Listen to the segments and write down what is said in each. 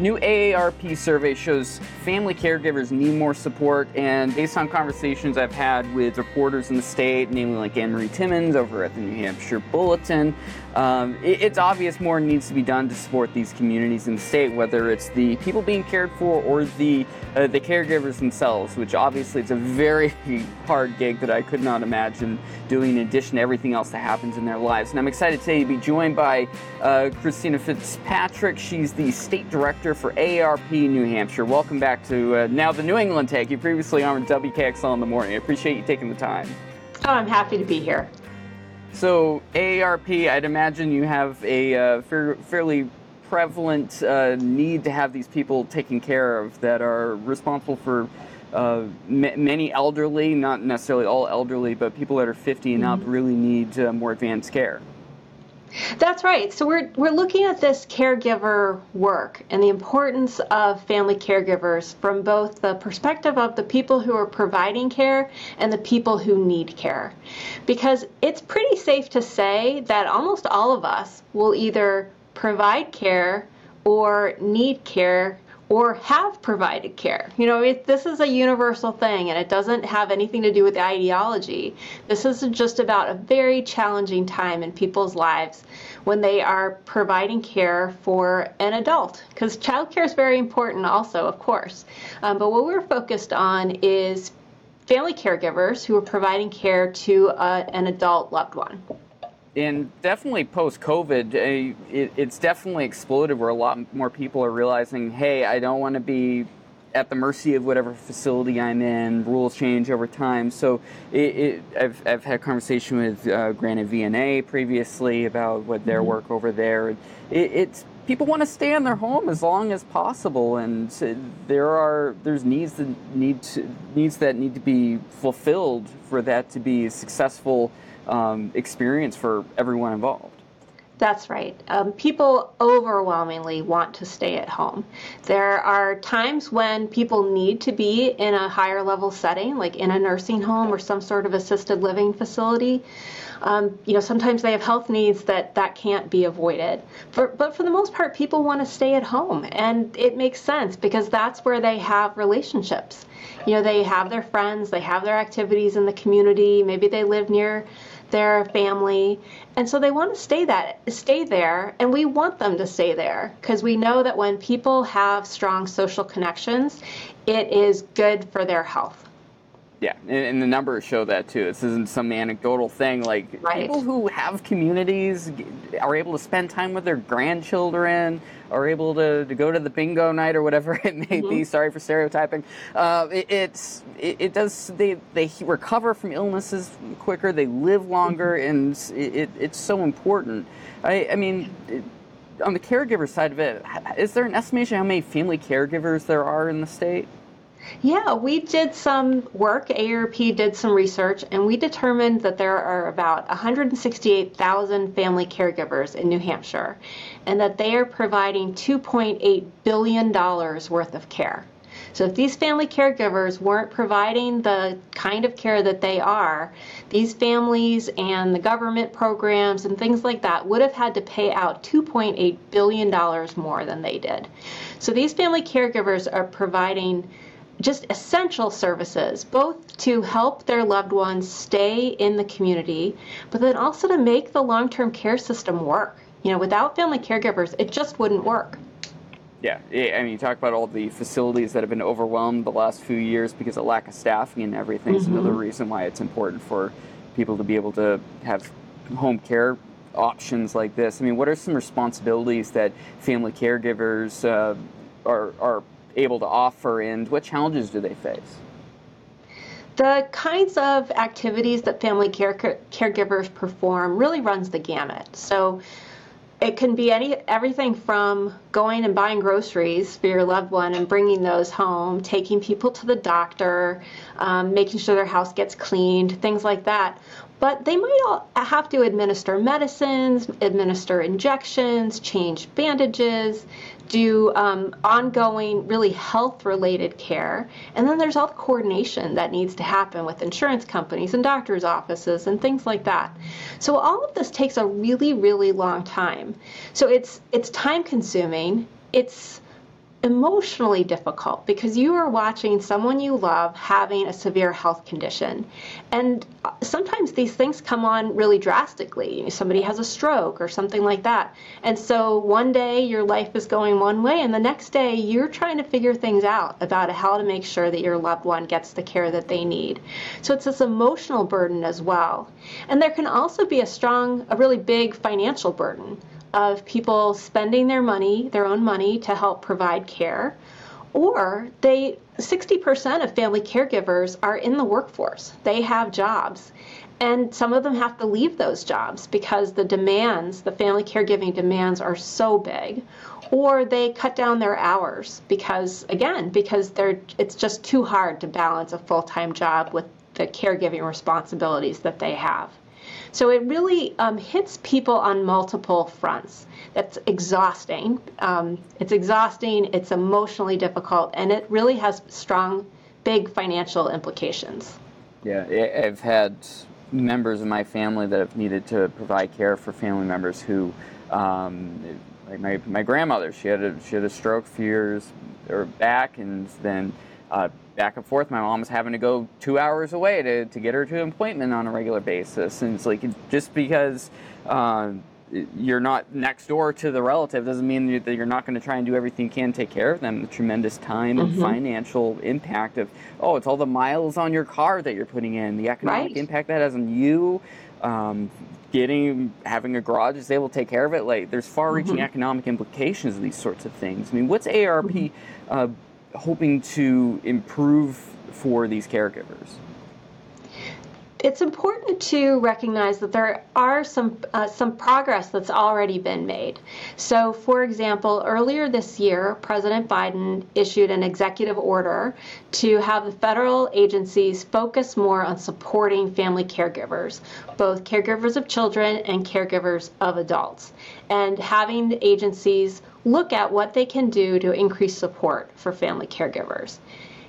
New AARP survey shows family caregivers need more support, and based on conversations I've had with reporters in the state, namely like Annmarie Timmins over at the New Hampshire Bulletin, um, it, it's obvious more needs to be done to support these communities in the state, whether it's the people being cared for or the uh, the caregivers themselves. Which obviously it's a very hard gig that I could not imagine doing in addition to everything else that happens in their lives. And I'm excited today to be joined by uh, Christina FitzPatrick. She's the state director for AARP New Hampshire. Welcome back to uh, now the New England Take. You previously on WKXL in the morning. I appreciate you taking the time. Oh, I'm happy to be here. So AARP, I'd imagine you have a uh, fair, fairly prevalent uh, need to have these people taken care of that are responsible for uh, m- many elderly, not necessarily all elderly, but people that are 50 and mm-hmm. up really need uh, more advanced care. That's right. So we're we're looking at this caregiver work and the importance of family caregivers from both the perspective of the people who are providing care and the people who need care. Because it's pretty safe to say that almost all of us will either provide care or need care or have provided care. You know, it, this is a universal thing and it doesn't have anything to do with ideology. This is just about a very challenging time in people's lives when they are providing care for an adult. Because childcare is very important, also, of course. Um, but what we're focused on is family caregivers who are providing care to uh, an adult loved one and definitely post COVID, uh, it, it's definitely exploded where a lot more people are realizing, hey, I don't want to be at the mercy of whatever facility I'm in. Rules change over time. So it, it, I've, I've had a conversation with uh, Granite VNA previously about what their mm-hmm. work over there. It, it's people want to stay in their home as long as possible, and there are there's needs that need to, needs that need to be fulfilled for that to be a successful um, experience for everyone involved. That's right. Um, people overwhelmingly want to stay at home. There are times when people need to be in a higher level setting, like in a nursing home or some sort of assisted living facility. Um, you know, sometimes they have health needs that that can't be avoided. For, but for the most part, people want to stay at home, and it makes sense because that's where they have relationships. You know, they have their friends, they have their activities in the community. Maybe they live near their family. And so they want to stay that stay there and we want them to stay there because we know that when people have strong social connections it is good for their health yeah, and, the numbers show that too. This isn't some anecdotal thing. Like right. people who have communities are able to spend time with their grandchildren, are able to, to go to the bingo night or whatever it may mm-hmm. be. Sorry for stereotyping. Uh, it, it's it, it, does they they recover from illnesses quicker. They live longer, mm-hmm. and it, it's so important. I, I mean. on the caregiver side of it, is there an estimation how many family caregivers there are in the state? Yeah, we did some work. AARP did some research, and we determined that there are about 168,000 family caregivers in New Hampshire, and that they are providing $2.8 billion worth of care. So if these family caregivers weren't providing the kind of care that they are, these families and the government programs and things like that would have had to pay out $2.8 billion more than they did. So these family caregivers are providing just essential services, both to help their loved ones stay in the community, but then also to make the long term care system work. You know, without family caregivers, it just wouldn't work. Yeah, I mean, you talk about all the facilities that have been overwhelmed the last few years because of lack of staffing and everything. Mm-hmm. another reason why it's important for people to be able to have home care options like this. I mean, what are some responsibilities that family caregivers uh, are, are able to offer, and what challenges do they face? The kinds of activities that family care, caregivers perform really runs the gamut. So it can be any everything from going and buying groceries for your loved one and bringing those home, taking people to the doctor, um, making sure their house gets cleaned, things like that. But they might all have to administer medicines, administer injections, change bandages, do um, ongoing, really health related care. And then there's all the coordination that needs to happen with insurance companies and doctors' offices and things like that. So all of this takes a really, really long time. So it's it's time consuming. It's emotionally difficult because you are watching someone you love having a severe health condition. And uh, sometimes these things come on really drastically. Somebody has a stroke or something like that. And so one day your life is going one way, and the next day you're trying to figure things out about how to make sure that your loved one gets the care that they need. So it's this emotional burden as well. And there can also be a strong, a really big financial burden of people spending their money, their own money, to help provide care, or they 60% of family caregivers are in the workforce. They have jobs. And some of them have to leave those jobs because the demands, the family caregiving demands, are so big. Or they cut down their hours because, again, because they're, it's just too hard to balance a full time job with the caregiving responsibilities that they have. So it really um, hits people on multiple fronts. That's exhausting. Um, it's exhausting, it's emotionally difficult, and it really has strong, big financial implications. Yeah, I've had members of my family that have needed to provide care for family members who, um, like my, my grandmother, she had a she had a stroke a few years or back, and then uh, back and forth. My mom was having to go two hours away to, to get her to an appointment on a regular basis. And it's like just because uh, you're not next door to the relative doesn't mean that you're not going to try and do everything you can to take care of them. The tremendous time and mm-hmm. financial impact of, oh, it's all the miles on your car that you're putting in, the economic right. impact that has on you. Um, getting having a garage is able to take care of it like there's far-reaching mm-hmm. economic implications of these sorts of things i mean what's arp mm-hmm. uh, hoping to improve for these caregivers? It's important to recognize that there are some uh, some progress that's already been made. So, for example, earlier this year, President Biden issued an executive order to have the federal agencies focus more on supporting family caregivers, both caregivers of children and caregivers of adults, and having the agencies look at what they can do to increase support for family caregivers.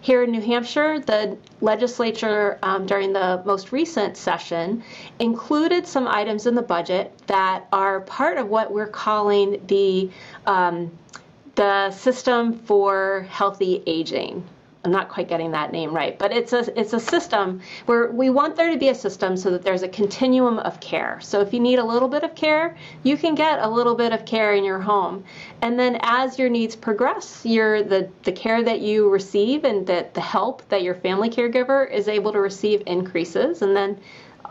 Here in New Hampshire, the legislature um, during the most recent session included some items in the budget that are part of what we're calling the um, the system for healthy aging I'm not quite getting that name right, but it's a it's a system where we want there to be a system so that there's a continuum of care. So if you need a little bit of care, you can get a little bit of care in your home, and then as your needs progress, your the the care that you receive and that the help that your family caregiver is able to receive increases, and then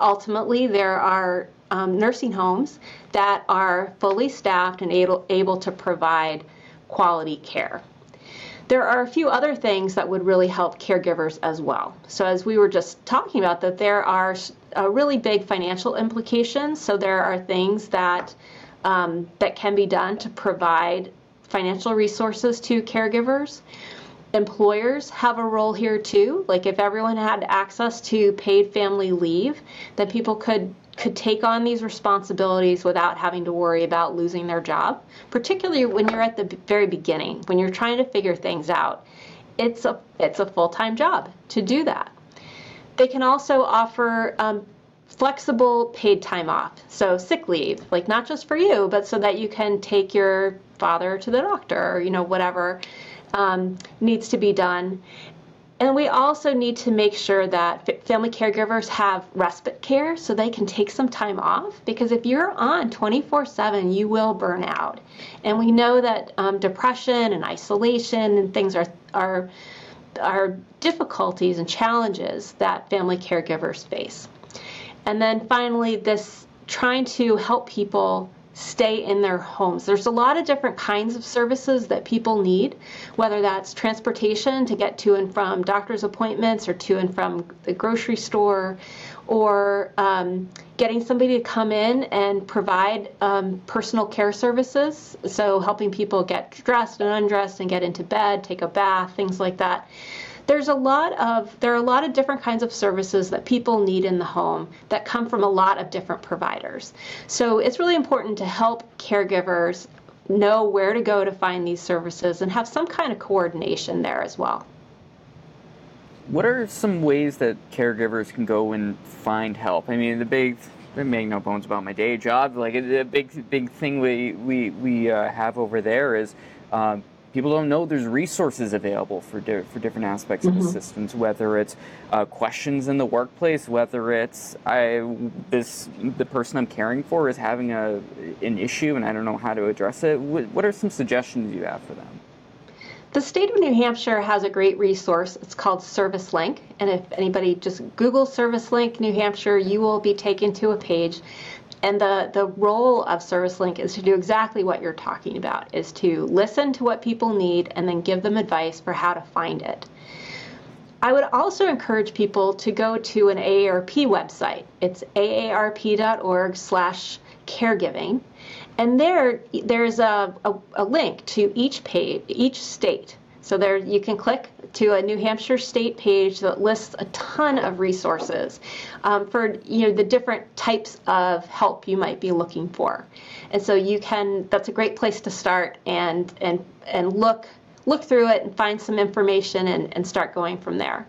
ultimately there are um, nursing homes that are fully staffed and able able to provide quality care. There are a few other things that would really help caregivers as well. So, as we were just talking about, that there are really big financial implications. So, there are things that um, that can be done to provide financial resources to caregivers. Employers have a role here too. Like if everyone had access to paid family leave, then people could could take on these responsibilities without having to worry about losing their job, particularly when you're at the very beginning, when you're trying to figure things out. It's a, it's a full time job to do that. They can also offer um, flexible paid time off, so sick leave, like not just for you, but so that you can take your father to the doctor or, you know, whatever um, needs to be done. And we also need to make sure that family caregivers have respite care so they can take some time off because if you're on 24 7, you will burn out. And we know that um, depression and isolation and things are, are, are difficulties and challenges that family caregivers face. And then finally, this trying to help people stay in their homes. There's a lot of different kinds of services that people need, whether that's transportation to get to and from doctor's appointments or to and from the grocery store, or um, getting somebody to come in and provide um, personal care services. So, helping people get dressed and undressed and get into bed, take a bath, things like that there's a lot of there are a lot of different kinds of services that people need in the home that come from a lot of different providers. So it's really important to help caregivers know where to go to find these services and have some kind of coordination there as well. What are some ways that caregivers can go and find help? I mean, the big I make no bones about my day job. Like a big, big thing we we we uh, have over there is uh, people don't know there's resources available for di- for different aspects mm-hmm. of the mm-hmm. systems, whether it's uh, questions in the workplace, whether it's I this the person I'm caring for is having a an issue and I don't know how to address it. What, what are some suggestions you have for them? The state of New Hampshire has a great resource. It's called ServiceLink. And if anybody just Google ServiceLink New Hampshire, you will be taken to a page. And the, the role of ServiceLink is to do exactly what you're talking about, is to listen to what people need and then give them advice for how to find it. I would also encourage people to go to an AARP website. It's aarp.org slash caregiving and there, there's a, a, a link to each page, each state. So there you can click to a New Hampshire state page that lists a ton of resources um, for you know the different types of help you might be looking for. And so you can that's a great place to start and and and look look through it and find some information and, and start going from there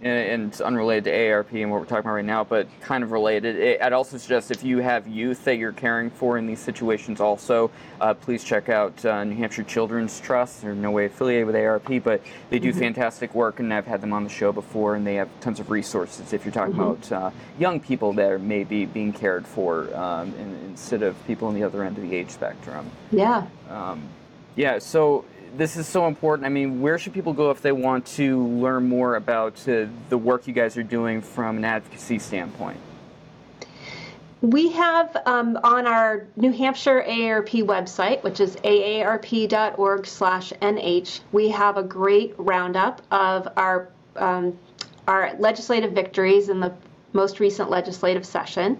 and it's unrelated to ARP and what we're talking about right now, but kind of related. I'd also suggest if you have youth that you're caring for in these situations, also, uh, please check out uh, New Hampshire Children's Trust. They're no way affiliated with ARP, but they do mm-hmm. fantastic work, and I've had them on the show before, and they have tons of resources if you're talking mm-hmm. about uh, young people that are maybe being cared for um, in, instead of people on the other end of the age spectrum. Yeah. Um, yeah, so this is so important. I mean, where should people go if they want to learn more about uh, the work you guys are doing from an advocacy standpoint? We have um, on our New Hampshire AARP website, which is aarp.org/nh, we have a great roundup of our um, our legislative victories in the most recent legislative session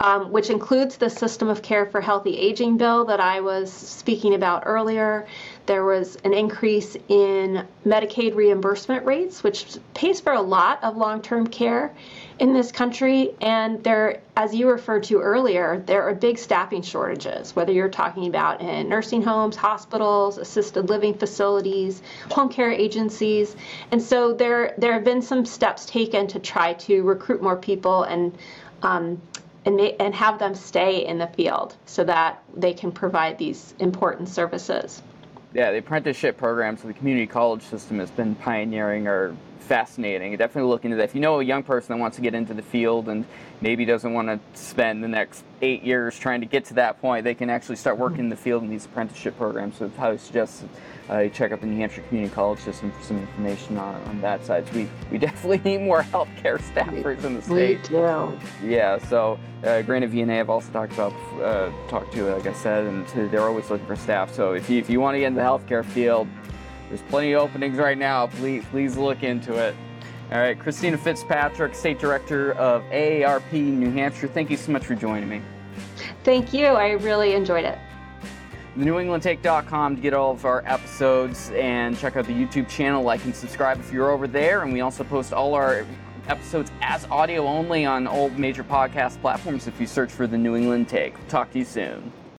um, which includes the System of Care for Healthy Aging bill that I was speaking about earlier. There was an increase in Medicaid reimbursement rates, which pays for a lot of long term care in this country. And there, as you referred to earlier, there are big staffing shortages, whether you're talking about in nursing homes, hospitals, assisted living facilities, home care agencies. And so there, there have been some steps taken to try to recruit more people and um, and, and have them stay in the field so that they can provide these important services. Yeah, the apprenticeship programs of the community college system has been pioneering are fascinating. Definitely look into that. If you know a young person that wants to get into the field and maybe doesn't want to spend the next eight years trying to get to that point, they can actually start working in the field in these apprenticeship programs. So I would suggest uh, you check out the New Hampshire Community College System for some information on, on that side. So we, we definitely need more healthcare staffers in the state. We do. Yeah, so uh, Granite VNA I've also talked about, uh, talked to, like I said, and they're always looking for staff. So if you, if you want to get in the healthcare field, there's plenty of openings right now. Please, please look into it. All right, Christina FitzPatrick, State Director of AARP New Hampshire. Thank you so much for joining me. Thank you. I really enjoyed it. The NewEnglandTake.com to get all of our episodes and check out the YouTube channel. Like and subscribe if you're over there. And we also post all our episodes as audio only on all major podcast platforms if you search for the New England Take. Talk to you soon.